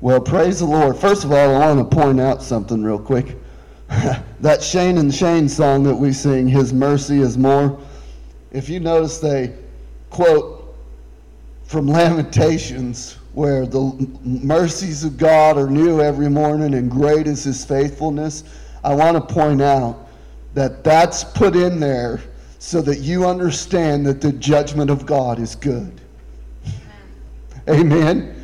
Well, praise the Lord. First of all, I want to point out something real quick. that Shane and Shane song that we sing, His Mercy is More, if you notice, they quote from Lamentations, where the mercies of God are new every morning and great is His faithfulness. I want to point out that that's put in there so that you understand that the judgment of God is good. Amen. Amen.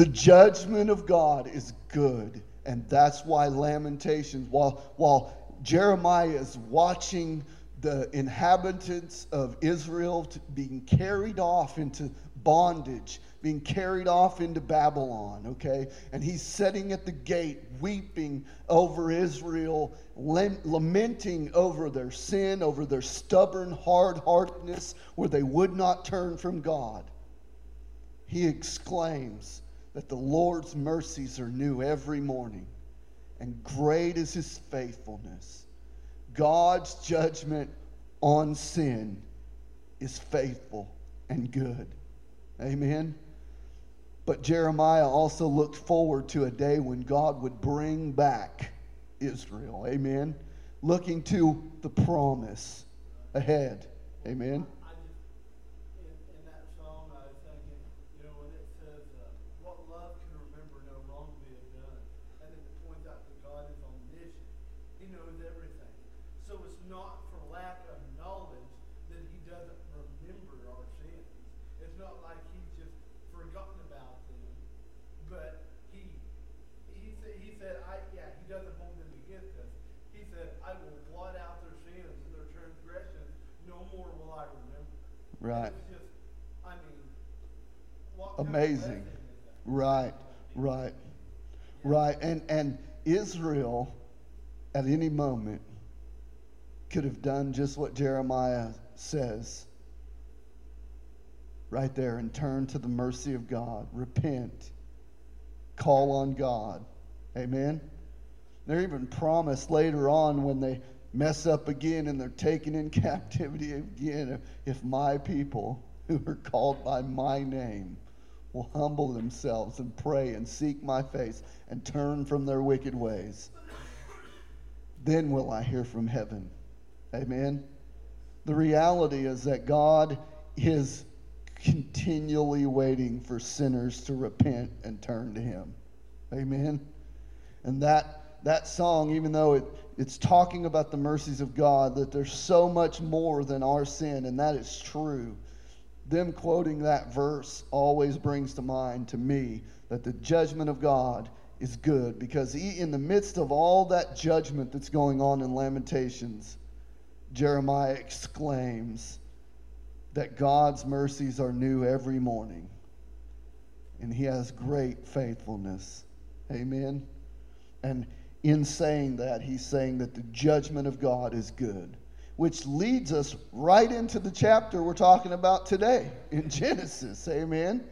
The judgment of God is good. And that's why Lamentations, while, while Jeremiah is watching the inhabitants of Israel being carried off into bondage, being carried off into Babylon, okay? And he's sitting at the gate, weeping over Israel, lamenting over their sin, over their stubborn hard heartedness, where they would not turn from God. He exclaims, that the Lord's mercies are new every morning, and great is his faithfulness. God's judgment on sin is faithful and good. Amen. But Jeremiah also looked forward to a day when God would bring back Israel. Amen. Looking to the promise ahead. Amen. Amazing. Right, right, right. And, and Israel, at any moment, could have done just what Jeremiah says right there and turn to the mercy of God, repent, call on God. Amen. They're even promised later on when they mess up again and they're taken in captivity again if my people who are called by my name will humble themselves and pray and seek my face and turn from their wicked ways. Then will i hear from heaven. Amen. The reality is that god is continually waiting for sinners to repent and turn to him. Amen. And that that song even though it it's talking about the mercies of God, that there's so much more than our sin, and that is true. Them quoting that verse always brings to mind to me that the judgment of God is good because he, in the midst of all that judgment that's going on in Lamentations, Jeremiah exclaims that God's mercies are new every morning and he has great faithfulness. Amen. And in saying that, he's saying that the judgment of God is good, which leads us right into the chapter we're talking about today in Genesis. Amen.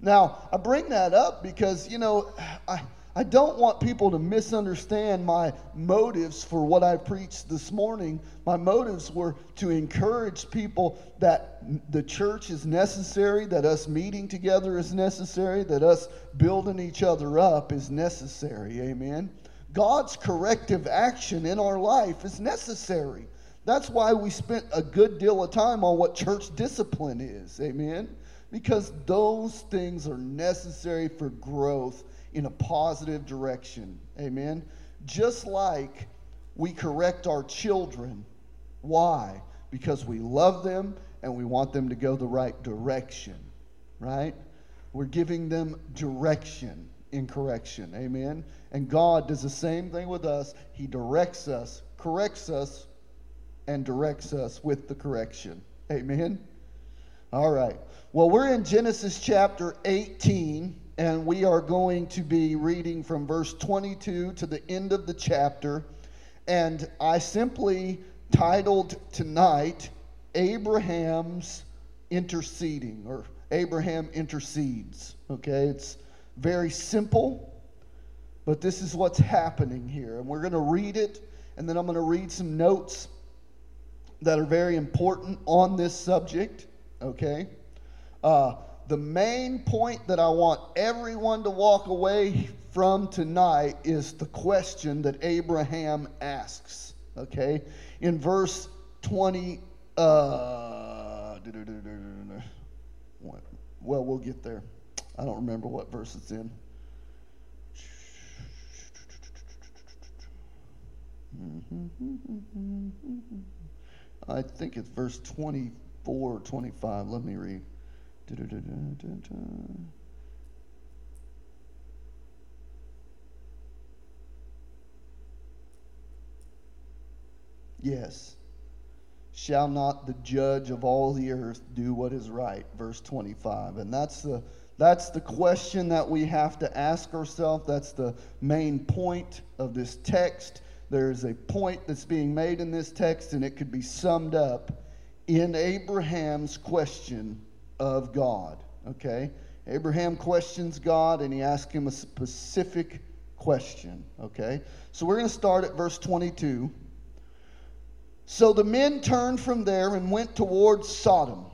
Now, I bring that up because, you know, I, I don't want people to misunderstand my motives for what I preached this morning. My motives were to encourage people that the church is necessary, that us meeting together is necessary, that us building each other up is necessary. Amen. God's corrective action in our life is necessary. That's why we spent a good deal of time on what church discipline is. Amen? Because those things are necessary for growth in a positive direction. Amen? Just like we correct our children. Why? Because we love them and we want them to go the right direction. Right? We're giving them direction in correction. Amen? And God does the same thing with us. He directs us, corrects us, and directs us with the correction. Amen? All right. Well, we're in Genesis chapter 18, and we are going to be reading from verse 22 to the end of the chapter. And I simply titled tonight Abraham's Interceding, or Abraham Intercedes. Okay? It's very simple. But this is what's happening here. And we're going to read it, and then I'm going to read some notes that are very important on this subject, okay? Uh, the main point that I want everyone to walk away from tonight is the question that Abraham asks. Okay? In verse 20, uh, well, we'll get there. I don't remember what verse it's in. I think it's verse 24, 25. Let me read. Yes. Shall not the judge of all the earth do what is right? Verse 25. And that's the that's the question that we have to ask ourselves. That's the main point of this text. There's a point that's being made in this text, and it could be summed up in Abraham's question of God. Okay? Abraham questions God, and he asks him a specific question. Okay? So we're going to start at verse 22. So the men turned from there and went towards Sodom.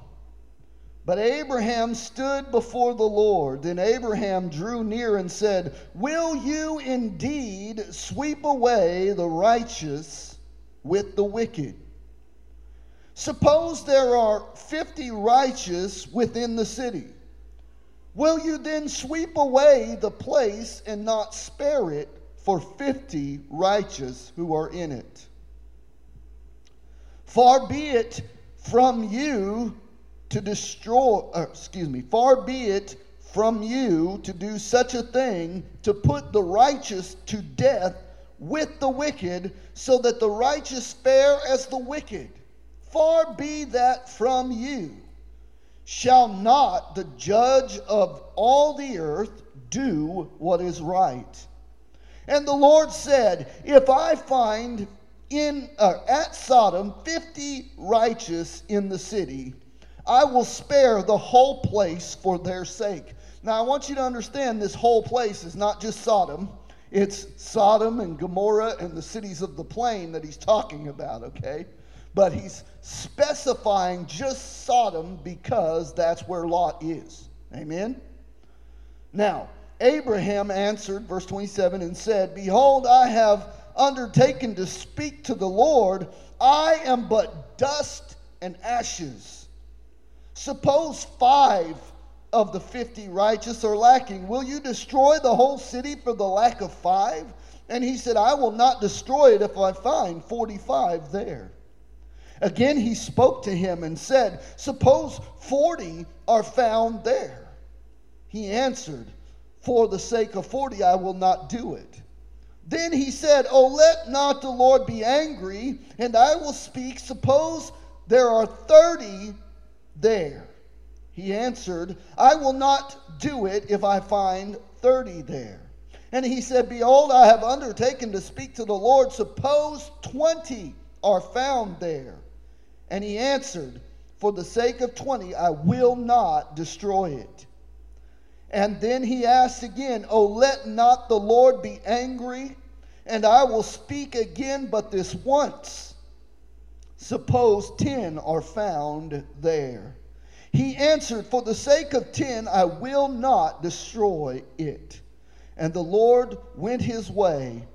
But Abraham stood before the Lord. Then Abraham drew near and said, Will you indeed sweep away the righteous with the wicked? Suppose there are 50 righteous within the city. Will you then sweep away the place and not spare it for 50 righteous who are in it? Far be it from you to destroy, uh, excuse me, far be it from you to do such a thing, to put the righteous to death with the wicked, so that the righteous fare as the wicked. Far be that from you. Shall not the judge of all the earth do what is right? And the Lord said, If I find in uh, at Sodom 50 righteous in the city, I will spare the whole place for their sake. Now, I want you to understand this whole place is not just Sodom, it's Sodom and Gomorrah and the cities of the plain that he's talking about, okay? But he's specifying just Sodom because that's where Lot is. Amen? Now, Abraham answered, verse 27, and said, Behold, I have undertaken to speak to the Lord, I am but dust and ashes. Suppose five of the fifty righteous are lacking. Will you destroy the whole city for the lack of five? And he said, I will not destroy it if I find 45 there. Again, he spoke to him and said, Suppose 40 are found there. He answered, For the sake of 40, I will not do it. Then he said, Oh, let not the Lord be angry, and I will speak. Suppose there are 30 there. He answered, I will not do it if I find 30 there. And he said, Behold, I have undertaken to speak to the Lord. Suppose 20 are found there. And he answered, For the sake of 20, I will not destroy it. And then he asked again, Oh, let not the Lord be angry, and I will speak again, but this once. Suppose ten are found there. He answered, For the sake of ten, I will not destroy it. And the Lord went his way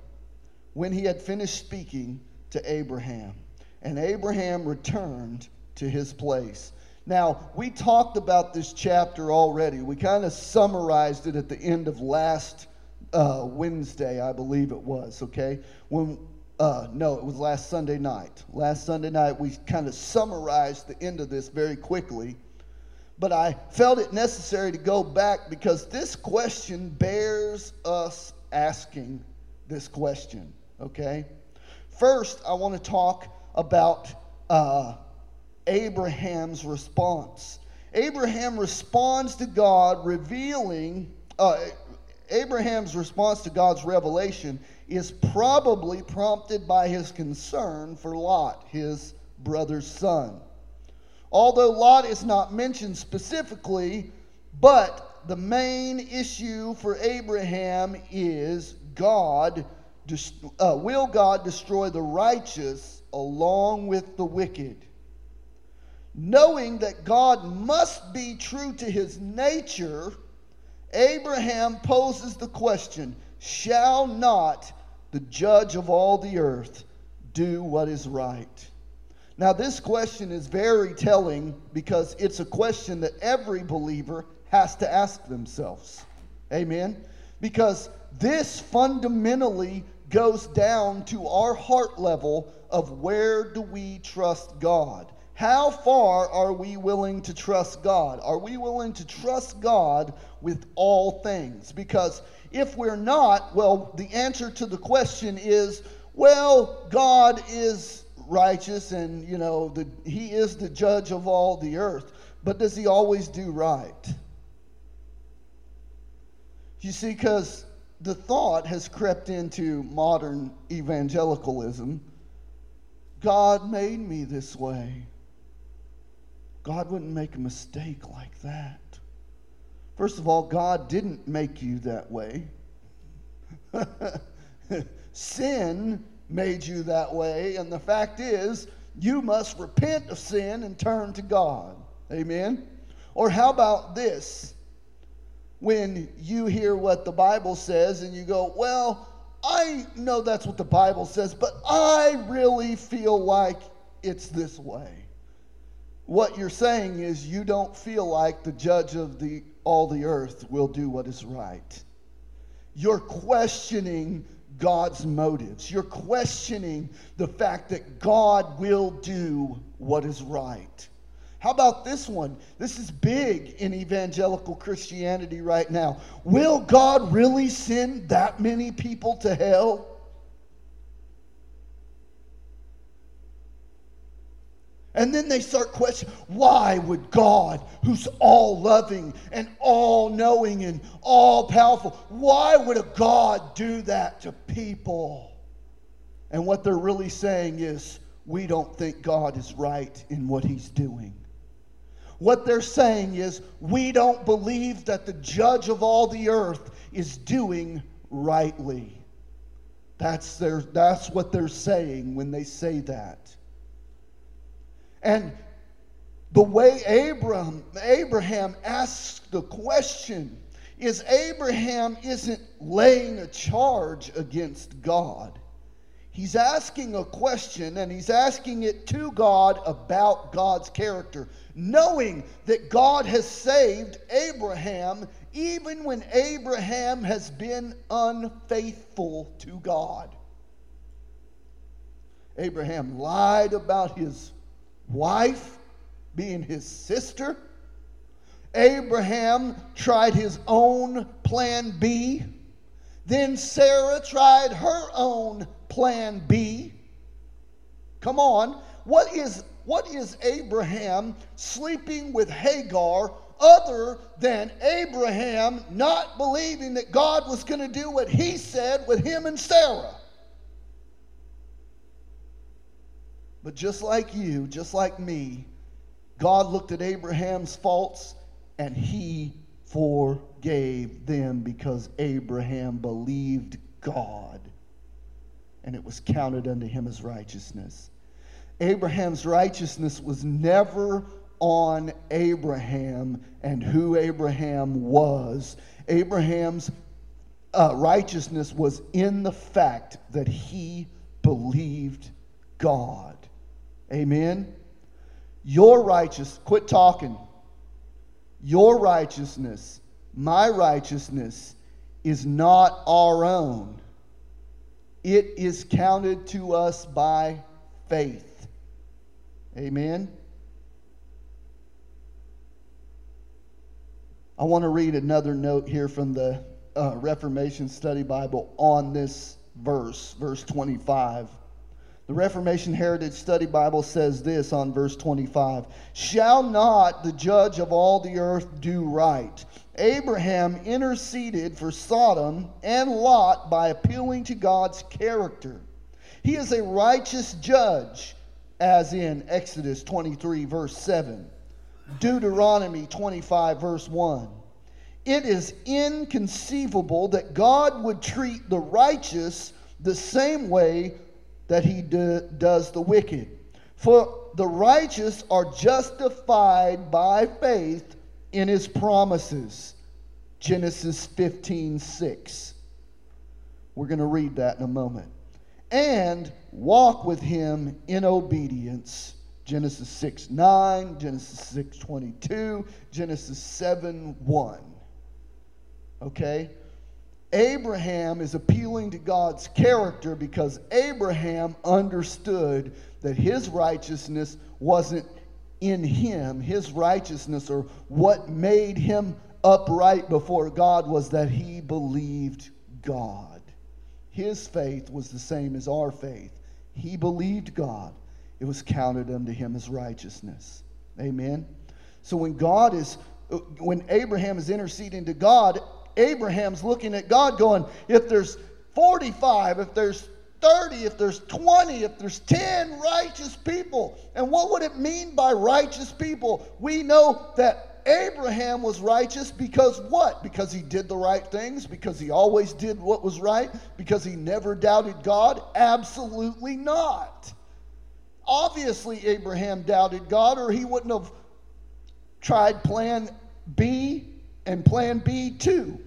when he had finished speaking to Abraham. And Abraham returned to his place. Now, we talked about this chapter already. We kind of summarized it at the end of last uh, Wednesday, I believe it was, okay? When, uh, no, it was last Sunday night. Last Sunday night, we kind of summarized the end of this very quickly. But I felt it necessary to go back because this question bears us asking this question, okay? First, I want to talk about uh, Abraham's response. Abraham responds to God, revealing, uh, Abraham's response to God's revelation is probably prompted by his concern for Lot, his brother's son. Although Lot is not mentioned specifically, but the main issue for Abraham is God, uh, will God destroy the righteous along with the wicked? knowing that God must be true to his nature, Abraham poses the question Shall not the judge of all the earth do what is right? Now, this question is very telling because it's a question that every believer has to ask themselves. Amen? Because this fundamentally goes down to our heart level of where do we trust God? How far are we willing to trust God? Are we willing to trust God with all things? Because if we're not, well, the answer to the question is, well, God is righteous and, you know, the, he is the judge of all the earth. But does he always do right? You see, because the thought has crept into modern evangelicalism God made me this way. God wouldn't make a mistake like that. First of all, God didn't make you that way. sin made you that way, and the fact is, you must repent of sin and turn to God. Amen? Or how about this? When you hear what the Bible says and you go, well, I know that's what the Bible says, but I really feel like it's this way. What you're saying is you don't feel like the judge of the, all the earth will do what is right. You're questioning God's motives. You're questioning the fact that God will do what is right. How about this one? This is big in evangelical Christianity right now. Will God really send that many people to hell? And then they start questioning why would God, who's all loving and all knowing and all powerful, why would a God do that to people? And what they're really saying is, we don't think God is right in what he's doing. What they're saying is, we don't believe that the judge of all the earth is doing rightly. That's, their, that's what they're saying when they say that. And the way Abraham, Abraham asks the question is Abraham isn't laying a charge against God. He's asking a question and he's asking it to God about God's character, knowing that God has saved Abraham even when Abraham has been unfaithful to God. Abraham lied about his wife being his sister. Abraham tried his own plan B. Then Sarah tried her own plan B. Come on. What is, what is Abraham sleeping with Hagar other than Abraham not believing that God was going to do what he said with him and Sarah? But just like you, just like me, God looked at Abraham's faults and he forgave them because Abraham believed God and it was counted unto him as righteousness. Abraham's righteousness was never on Abraham and who Abraham was. Abraham's uh, righteousness was in the fact that he believed God. Amen. Your righteous, quit talking. Your righteousness, my righteousness, is not our own. It is counted to us by faith. Amen. I want to read another note here from the uh, Reformation Study Bible on this verse, verse 25. The Reformation Heritage Study Bible says this on verse 25 Shall not the judge of all the earth do right? Abraham interceded for Sodom and Lot by appealing to God's character. He is a righteous judge, as in Exodus 23, verse 7, Deuteronomy 25, verse 1. It is inconceivable that God would treat the righteous the same way that he do, does the wicked. For the righteous are justified by faith in his promises. Genesis 15 6. We're going to read that in a moment. And walk with him in obedience. Genesis 6 9, Genesis 6 22, Genesis 7 1. Okay? Abraham is appealing to God's character because Abraham understood that his righteousness wasn't in him. His righteousness, or what made him upright before God, was that he believed God. His faith was the same as our faith. He believed God, it was counted unto him as righteousness. Amen. So when God is, when Abraham is interceding to God, Abraham's looking at God going, if there's 45, if there's 30, if there's 20, if there's 10 righteous people. And what would it mean by righteous people? We know that Abraham was righteous because what? Because he did the right things? Because he always did what was right? Because he never doubted God? Absolutely not. Obviously, Abraham doubted God, or he wouldn't have tried plan B and plan B too.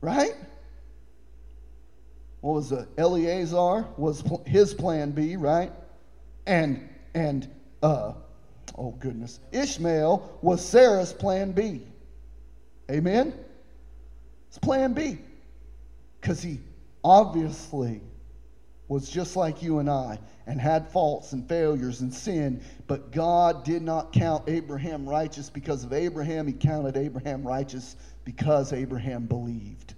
Right? What was it? Eleazar was his plan B, right? And and uh oh goodness. Ishmael was Sarah's plan B. Amen? It's plan B. Because he obviously was just like you and I and had faults and failures and sin, but God did not count Abraham righteous because of Abraham. He counted Abraham righteous because Abraham believed.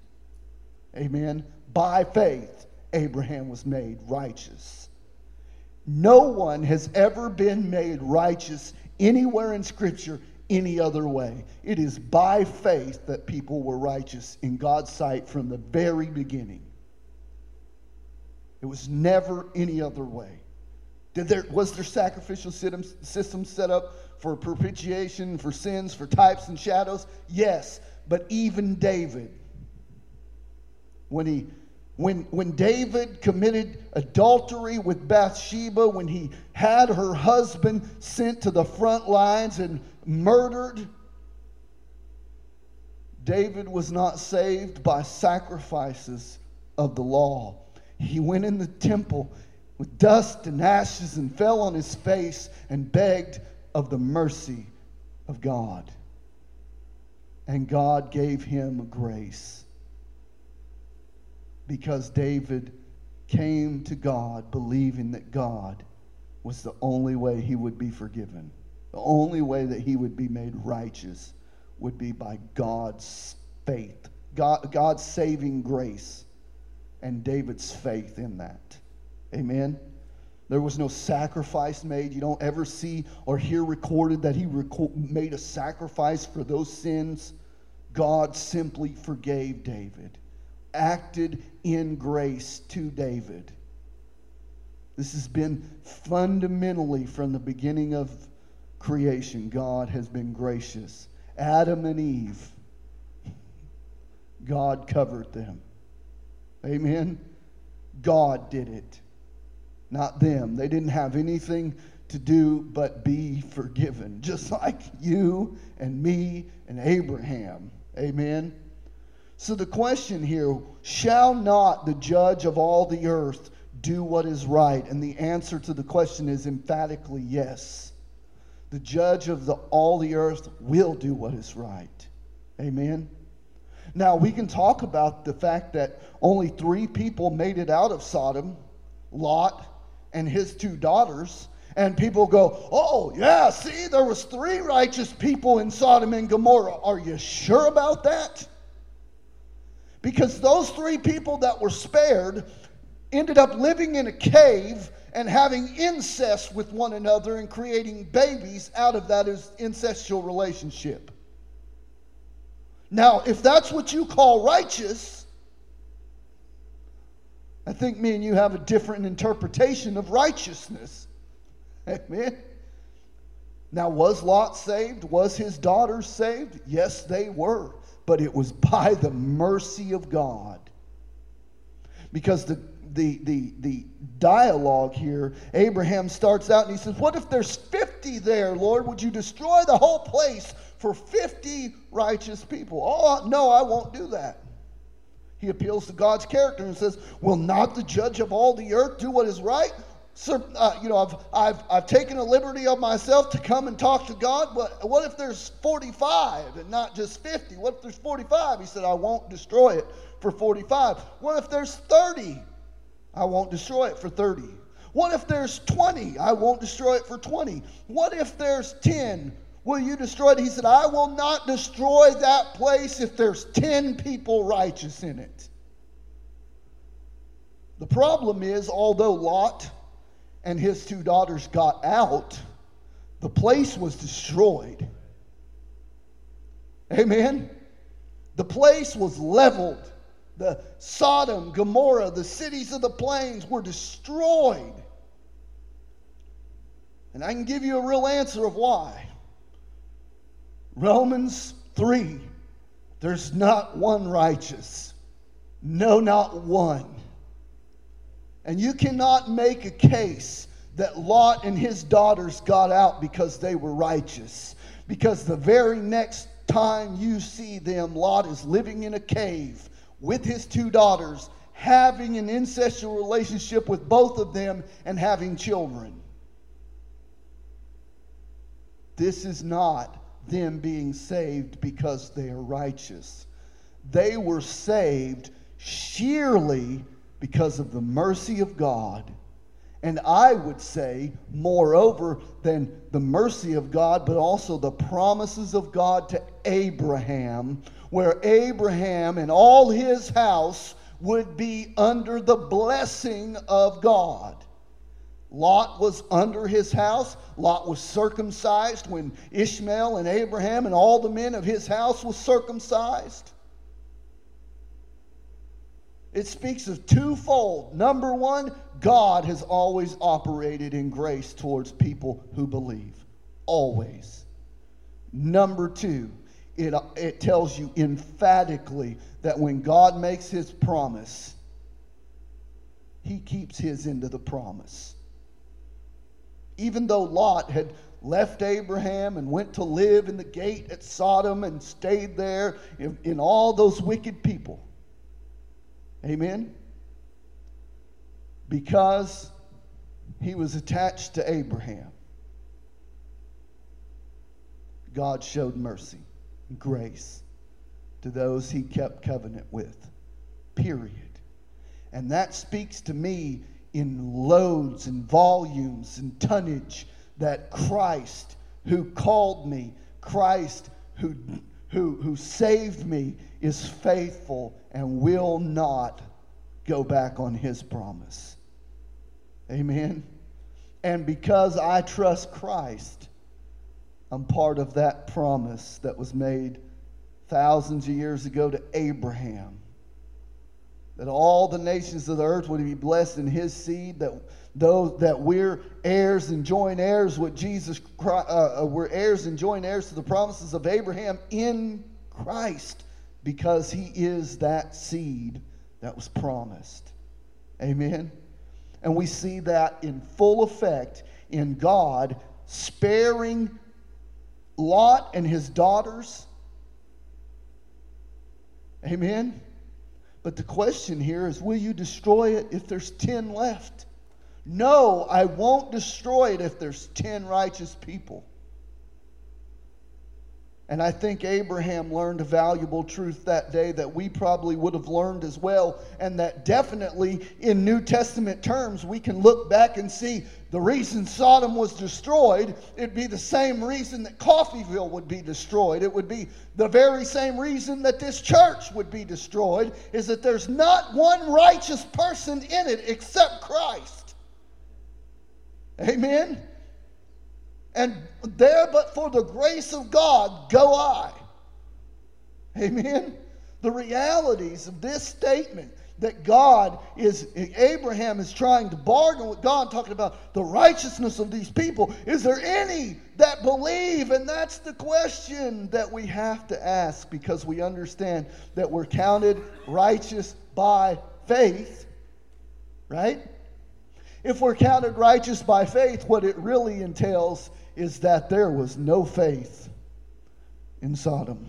Amen. By faith, Abraham was made righteous. No one has ever been made righteous anywhere in Scripture any other way. It is by faith that people were righteous in God's sight from the very beginning. It was never any other way. Did there, was there sacrificial systems set up for propitiation, for sins, for types and shadows? Yes. But even David, when he when, when David committed adultery with Bathsheba, when he had her husband sent to the front lines and murdered, David was not saved by sacrifices of the law. He went in the temple with dust and ashes and fell on his face and begged of the mercy of God. And God gave him grace because David came to God believing that God was the only way he would be forgiven. The only way that he would be made righteous would be by God's faith, God, God's saving grace and David's faith in that. Amen. There was no sacrifice made. You don't ever see or hear recorded that he reco- made a sacrifice for those sins. God simply forgave David, acted in grace to David. This has been fundamentally from the beginning of creation. God has been gracious. Adam and Eve, God covered them. Amen. God did it, not them. They didn't have anything to do but be forgiven, just like you and me and Abraham. Amen. So the question here shall not the judge of all the earth do what is right? And the answer to the question is emphatically yes. The judge of the, all the earth will do what is right. Amen. Now, we can talk about the fact that only three people made it out of Sodom Lot and his two daughters. And people go, oh, yeah, see, there was three righteous people in Sodom and Gomorrah. Are you sure about that? Because those three people that were spared ended up living in a cave and having incest with one another and creating babies out of that incestual relationship. Now, if that's what you call righteous, I think me and you have a different interpretation of righteousness. Amen. Now, was Lot saved? Was his daughters saved? Yes, they were. But it was by the mercy of God. Because the, the, the, the dialogue here, Abraham starts out and he says, What if there's 50 there, Lord? Would you destroy the whole place for 50 righteous people? Oh, no, I won't do that. He appeals to God's character and says, Will not the judge of all the earth do what is right? Sir, uh, you know, I've, I've, I've taken a liberty of myself to come and talk to God, but what if there's 45 and not just 50? What if there's 45? He said, I won't destroy it for 45. What if there's 30? I won't destroy it for 30. What if there's 20? I won't destroy it for 20. What if there's 10? Will you destroy it? He said, I will not destroy that place if there's 10 people righteous in it. The problem is, although Lot and his two daughters got out, the place was destroyed. Amen? The place was leveled. The Sodom, Gomorrah, the cities of the plains were destroyed. And I can give you a real answer of why. Romans 3 there's not one righteous. No, not one. And you cannot make a case that Lot and his daughters got out because they were righteous. Because the very next time you see them, Lot is living in a cave with his two daughters, having an incestual relationship with both of them, and having children. This is not them being saved because they are righteous. They were saved sheerly because of the mercy of God. And I would say, moreover, than the mercy of God, but also the promises of God to Abraham, where Abraham and all his house would be under the blessing of God. Lot was under his house. Lot was circumcised when Ishmael and Abraham and all the men of his house was circumcised. It speaks of twofold. Number one, God has always operated in grace towards people who believe. Always. Number two, it, it tells you emphatically that when God makes his promise, he keeps his end of the promise. Even though Lot had left Abraham and went to live in the gate at Sodom and stayed there in, in all those wicked people Amen? Because he was attached to Abraham. God showed mercy, grace to those he kept covenant with. Period. And that speaks to me in loads and volumes and tonnage that Christ who called me, Christ who, who, who saved me, is faithful and will not go back on his promise. Amen. And because I trust Christ, I'm part of that promise that was made thousands of years ago to Abraham. That all the nations of the earth would be blessed in his seed, that those that we're heirs and joint heirs with Jesus Christ, uh, uh, we're heirs and joint heirs to the promises of Abraham in Christ because he is that seed that was promised. Amen. And we see that in full effect in God sparing Lot and his daughters. Amen. But the question here is will you destroy it if there's 10 left? No, I won't destroy it if there's 10 righteous people. And I think Abraham learned a valuable truth that day that we probably would have learned as well. And that definitely, in New Testament terms, we can look back and see the reason Sodom was destroyed, it'd be the same reason that Coffeyville would be destroyed. It would be the very same reason that this church would be destroyed, is that there's not one righteous person in it except Christ. Amen? and there but for the grace of God go I. Amen. The realities of this statement that God is, Abraham is trying to bargain with God, talking about the righteousness of these people. Is there any that believe? And that's the question that we have to ask because we understand that we're counted righteous by faith. right? If we're counted righteous by faith, what it really entails is that there was no faith in Sodom.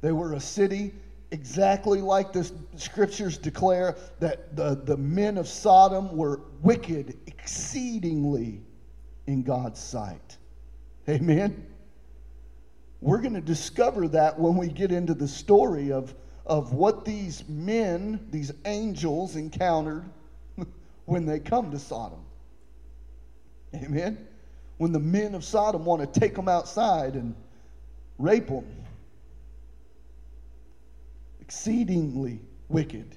They were a city exactly like the scriptures declare that the, the men of Sodom were wicked exceedingly in God's sight. Amen. We're going to discover that when we get into the story of, of what these men, these angels, encountered when they come to Sodom. Amen. When the men of Sodom want to take them outside and rape them. Exceedingly wicked.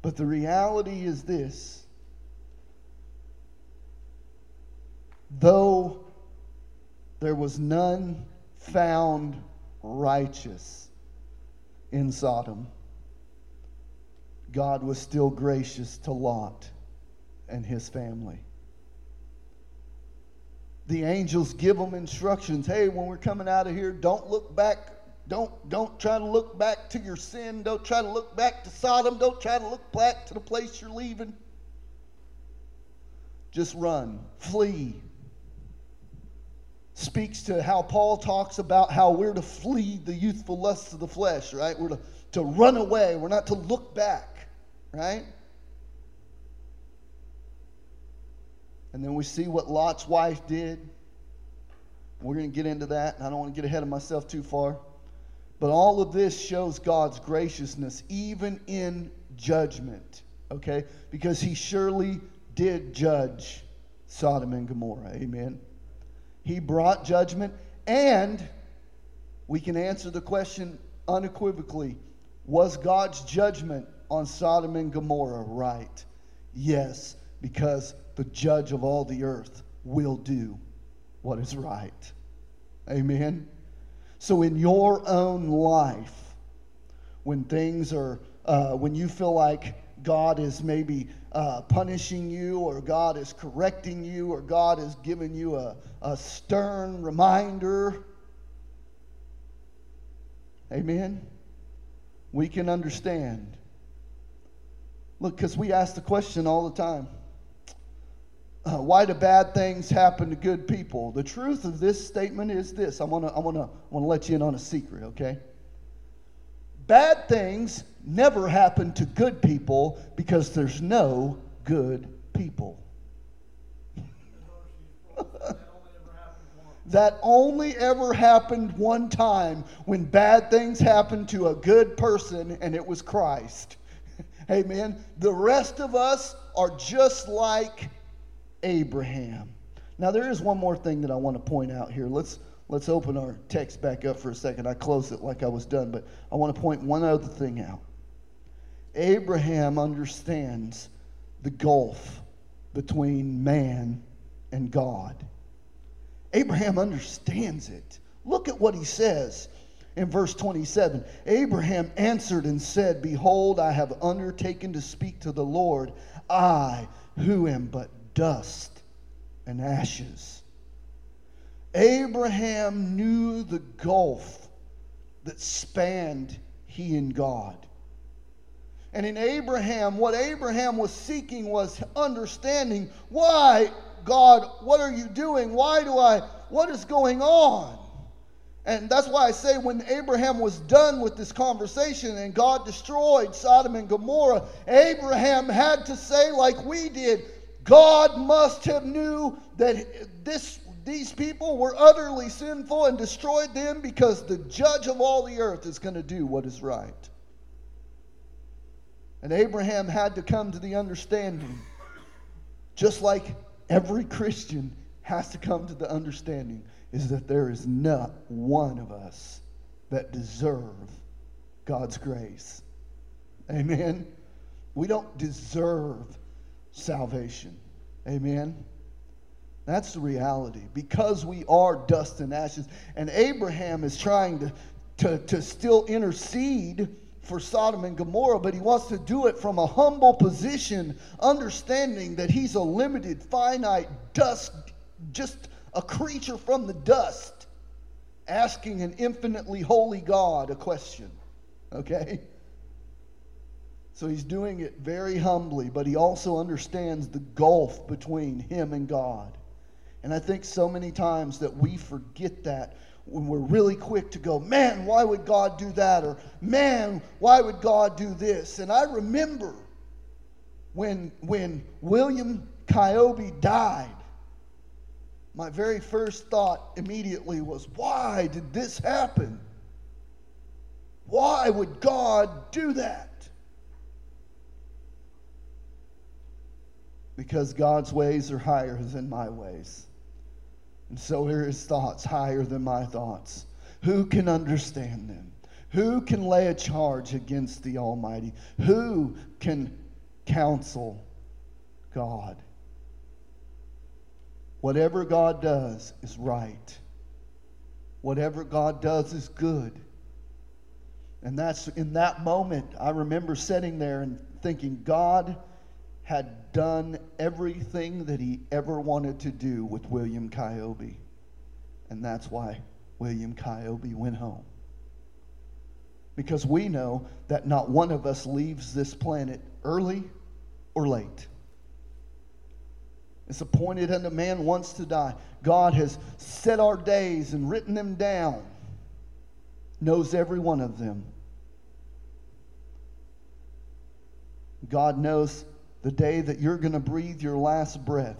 But the reality is this though there was none found righteous in Sodom, God was still gracious to Lot and his family. The angels give them instructions. Hey, when we're coming out of here, don't look back. Don't, don't try to look back to your sin. Don't try to look back to Sodom. Don't try to look back to the place you're leaving. Just run, flee. Speaks to how Paul talks about how we're to flee the youthful lusts of the flesh, right? We're to, to run away. We're not to look back, right? And then we see what Lot's wife did. We're going to get into that, and I don't want to get ahead of myself too far. But all of this shows God's graciousness, even in judgment, okay? Because he surely did judge Sodom and Gomorrah. Amen. He brought judgment, and we can answer the question unequivocally Was God's judgment on Sodom and Gomorrah right? Yes, because the judge of all the earth will do what is right. Amen. So, in your own life, when things are, uh, when you feel like God is maybe uh, punishing you, or God is correcting you, or God is giving you a, a stern reminder, amen, we can understand. Look, because we ask the question all the time uh, why do bad things happen to good people? The truth of this statement is this. I want to I want to I want to let you in on a secret, okay? Bad things never happen to good people because there's no good people. that only ever happened one time when bad things happened to a good person, and it was Christ. Amen. The rest of us are just like Abraham. Now, there is one more thing that I want to point out here. Let's, let's open our text back up for a second. I closed it like I was done, but I want to point one other thing out. Abraham understands the gulf between man and God. Abraham understands it. Look at what he says in verse 27. Abraham answered and said, Behold, I have undertaken to speak to the Lord, I who am but dust and ashes. Abraham knew the gulf that spanned he and God. And in Abraham, what Abraham was seeking was understanding why, God, what are you doing? Why do I, what is going on? And that's why I say when Abraham was done with this conversation and God destroyed Sodom and Gomorrah, Abraham had to say, like we did, God must have knew that this, these people were utterly sinful and destroyed them because the judge of all the earth is going to do what is right. And Abraham had to come to the understanding, just like every Christian has to come to the understanding, is that there is not one of us that deserve God's grace. Amen. We don't deserve salvation. Amen. That's the reality. Because we are dust and ashes. And Abraham is trying to, to, to still intercede for Sodom and Gomorrah, but he wants to do it from a humble position, understanding that he's a limited, finite dust, just a creature from the dust, asking an infinitely holy God a question. Okay? So he's doing it very humbly, but he also understands the gulf between him and God. And I think so many times that we forget that when we're really quick to go, man, why would God do that? Or, man, why would God do this? And I remember when, when William Kyobe died, my very first thought immediately was, why did this happen? Why would God do that? Because God's ways are higher than my ways. And so are his thoughts higher than my thoughts. Who can understand them? Who can lay a charge against the Almighty? Who can counsel God? Whatever God does is right. Whatever God does is good. And that's in that moment, I remember sitting there and thinking, God had done everything that he ever wanted to do with William Kyobe. And that's why William Kyobe went home. Because we know that not one of us leaves this planet early or late. It's appointed unto man once to die. God has set our days and written them down, knows every one of them. God knows the day that you're going to breathe your last breath.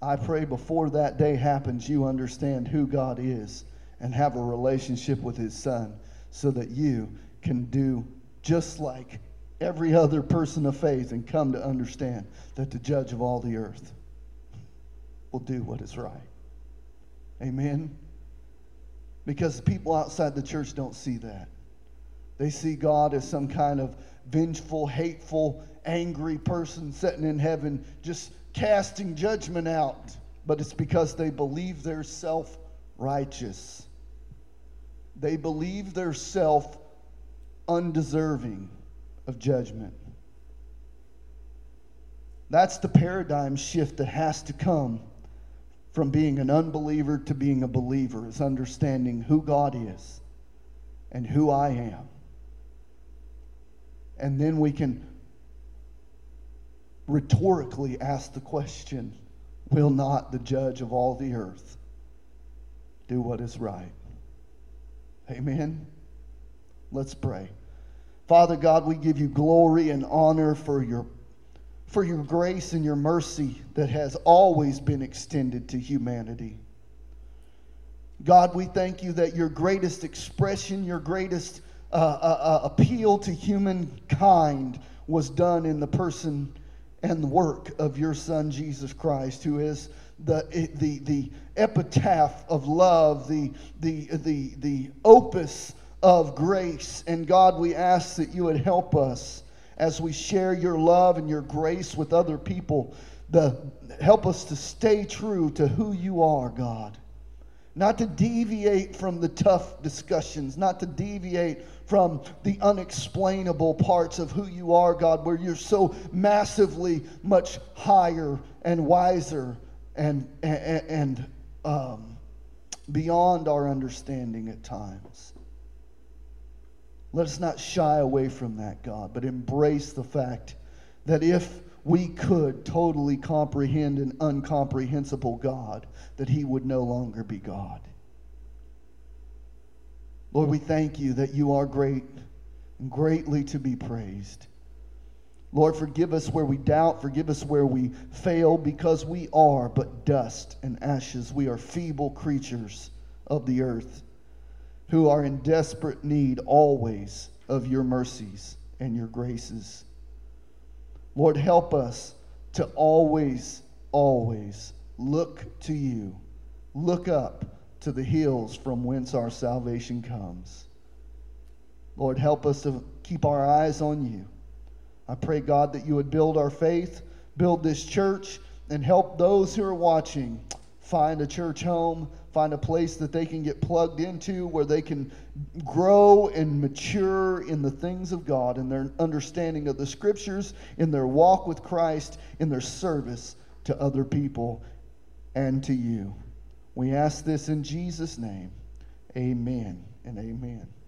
I pray before that day happens, you understand who God is and have a relationship with His Son so that you can do just like every other person of faith and come to understand that the judge of all the earth will do what is right. Amen? Because people outside the church don't see that. They see God as some kind of vengeful, hateful, angry person sitting in heaven just casting judgment out. But it's because they believe they're self righteous. They believe they're self undeserving of judgment. That's the paradigm shift that has to come from being an unbeliever to being a believer, is understanding who God is and who I am and then we can rhetorically ask the question Will not the judge of all the earth do what is right? Amen. Let's pray. Father God, we give you glory and honor for your for your grace and your mercy that has always been extended to humanity. God, we thank you that your greatest expression, your greatest uh, uh, appeal to humankind was done in the person and the work of your Son, Jesus Christ, who is the, the, the epitaph of love, the, the, the, the opus of grace. And God, we ask that you would help us as we share your love and your grace with other people. The, help us to stay true to who you are, God. Not to deviate from the tough discussions, not to deviate from the unexplainable parts of who you are, God, where you're so massively much higher and wiser and, and, and um, beyond our understanding at times. Let us not shy away from that, God, but embrace the fact that if we could totally comprehend an uncomprehensible God, that He would no longer be God. Lord, we thank you that you are great and greatly to be praised. Lord, forgive us where we doubt, forgive us where we fail, because we are but dust and ashes. We are feeble creatures of the earth who are in desperate need always of your mercies and your graces. Lord, help us to always, always look to you, look up to the hills from whence our salvation comes. Lord, help us to keep our eyes on you. I pray, God, that you would build our faith, build this church, and help those who are watching find a church home, find a place that they can get plugged into where they can grow and mature in the things of God, in their understanding of the scriptures, in their walk with Christ, in their service to other people and to you. We ask this in Jesus' name. Amen and amen.